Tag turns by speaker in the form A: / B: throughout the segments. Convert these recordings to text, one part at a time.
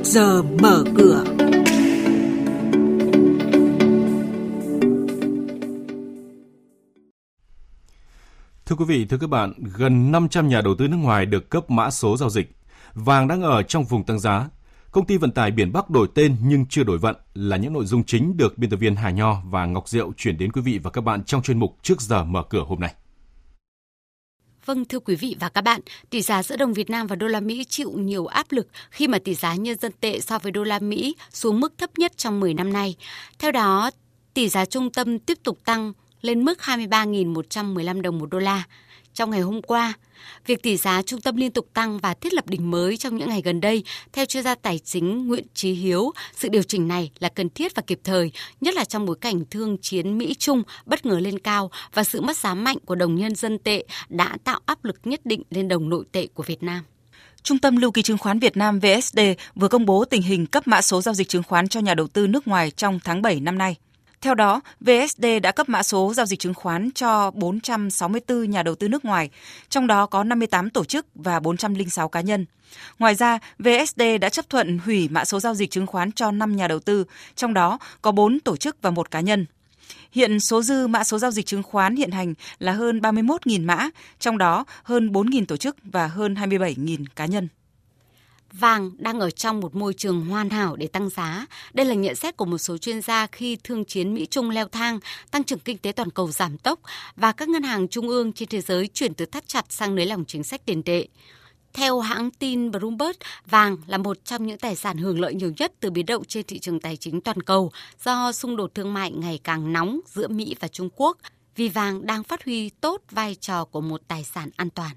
A: trước giờ mở cửa.
B: Thưa quý vị, thưa các bạn, gần 500 nhà đầu tư nước ngoài được cấp mã số giao dịch. Vàng đang ở trong vùng tăng giá. Công ty vận tải biển Bắc đổi tên nhưng chưa đổi vận là những nội dung chính được biên tập viên Hà Nho và Ngọc Diệu chuyển đến quý vị và các bạn trong chuyên mục Trước giờ mở cửa hôm nay.
C: Vâng thưa quý vị và các bạn, tỷ giá giữa đồng Việt Nam và đô la Mỹ chịu nhiều áp lực khi mà tỷ giá nhân dân tệ so với đô la Mỹ xuống mức thấp nhất trong 10 năm nay. Theo đó, tỷ giá trung tâm tiếp tục tăng lên mức 23.115 đồng một đô la. Trong ngày hôm qua, việc tỷ giá trung tâm liên tục tăng và thiết lập đỉnh mới trong những ngày gần đây, theo chuyên gia tài chính Nguyễn Trí Hiếu, sự điều chỉnh này là cần thiết và kịp thời, nhất là trong bối cảnh thương chiến Mỹ-Trung bất ngờ lên cao và sự mất giá mạnh của đồng nhân dân tệ đã tạo áp lực nhất định lên đồng nội tệ của Việt Nam.
D: Trung tâm Lưu ký chứng khoán Việt Nam VSD vừa công bố tình hình cấp mã số giao dịch chứng khoán cho nhà đầu tư nước ngoài trong tháng 7 năm nay. Theo đó, VSD đã cấp mã số giao dịch chứng khoán cho 464 nhà đầu tư nước ngoài, trong đó có 58 tổ chức và 406 cá nhân. Ngoài ra, VSD đã chấp thuận hủy mã số giao dịch chứng khoán cho 5 nhà đầu tư, trong đó có 4 tổ chức và 1 cá nhân. Hiện số dư mã số giao dịch chứng khoán hiện hành là hơn 31.000 mã, trong đó hơn 4.000 tổ chức và hơn 27.000 cá nhân.
C: Vàng đang ở trong một môi trường hoàn hảo để tăng giá. Đây là nhận xét của một số chuyên gia khi thương chiến Mỹ-Trung leo thang, tăng trưởng kinh tế toàn cầu giảm tốc và các ngân hàng trung ương trên thế giới chuyển từ thắt chặt sang nới lỏng chính sách tiền tệ. Theo hãng tin Bloomberg, vàng là một trong những tài sản hưởng lợi nhiều nhất từ biến động trên thị trường tài chính toàn cầu do xung đột thương mại ngày càng nóng giữa Mỹ và Trung Quốc, vì vàng đang phát huy tốt vai trò của một tài sản an toàn.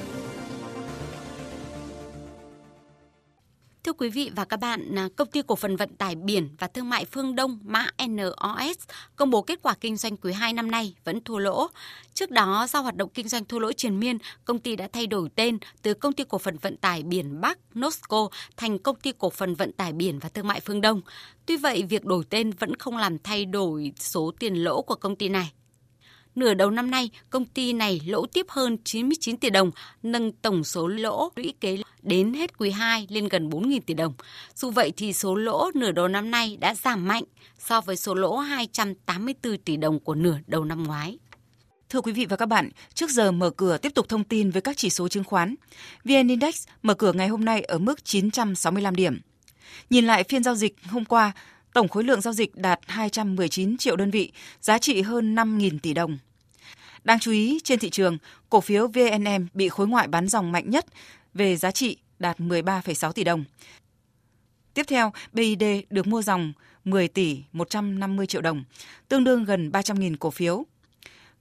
C: Thưa quý vị và các bạn, à, công ty cổ phần vận tải biển và thương mại Phương Đông mã NOS công bố kết quả kinh doanh quý 2 năm nay vẫn thua lỗ. Trước đó, do hoạt động kinh doanh thua lỗ triền miên, công ty đã thay đổi tên từ công ty cổ phần vận tải biển Bắc Nosco thành công ty cổ phần vận tải biển và thương mại Phương Đông. Tuy vậy, việc đổi tên vẫn không làm thay đổi số tiền lỗ của công ty này. Nửa đầu năm nay, công ty này lỗ tiếp hơn 99 tỷ đồng, nâng tổng số lỗ lũy kế đến hết quý 2 lên gần 4.000 tỷ đồng. Dù vậy thì số lỗ nửa đầu năm nay đã giảm mạnh so với số lỗ 284 tỷ đồng của nửa đầu năm ngoái.
D: Thưa quý vị và các bạn, trước giờ mở cửa tiếp tục thông tin với các chỉ số chứng khoán. VN Index mở cửa ngày hôm nay ở mức 965 điểm. Nhìn lại phiên giao dịch hôm qua, tổng khối lượng giao dịch đạt 219 triệu đơn vị, giá trị hơn 5.000 tỷ đồng. Đáng chú ý, trên thị trường, cổ phiếu VNM bị khối ngoại bán dòng mạnh nhất về giá trị đạt 13,6 tỷ đồng. Tiếp theo, BID được mua dòng 10 tỷ 150 triệu đồng, tương đương gần 300.000 cổ phiếu.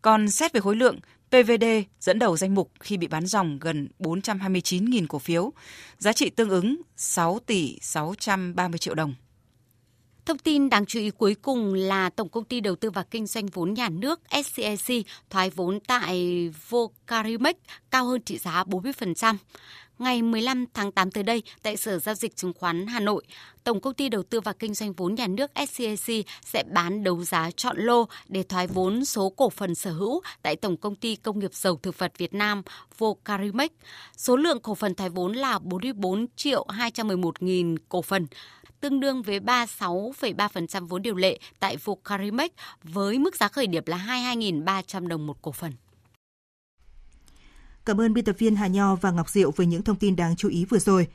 D: Còn xét về khối lượng, PVD dẫn đầu danh mục khi bị bán dòng gần 429.000 cổ phiếu, giá trị tương ứng 6 tỷ 630 triệu đồng.
C: Thông tin đáng chú ý cuối cùng là Tổng công ty Đầu tư và Kinh doanh vốn nhà nước SCIC thoái vốn tại Carimex cao hơn trị giá 40%. Ngày 15 tháng 8 tới đây, tại Sở Giao dịch Chứng khoán Hà Nội, Tổng công ty Đầu tư và Kinh doanh vốn nhà nước SCAC sẽ bán đấu giá chọn lô để thoái vốn số cổ phần sở hữu tại Tổng công ty Công nghiệp Dầu Thực vật Việt Nam Vocarimex. Số lượng cổ phần thoái vốn là 44 triệu 211 nghìn cổ phần, tương đương với 36,3% vốn điều lệ tại Vocarimex với mức giá khởi điểm là 22.300 đồng một cổ phần.
E: Cảm ơn biên tập viên Hà Nho và Ngọc Diệu với những thông tin đáng chú ý vừa rồi.